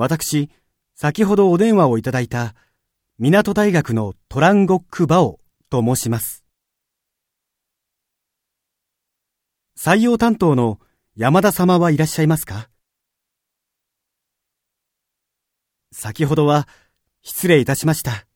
私、先ほどお電話をいただいた、港大学のトランゴック・バオと申します。採用担当の山田様はいらっしゃいますか？先ほどは失礼いたしました。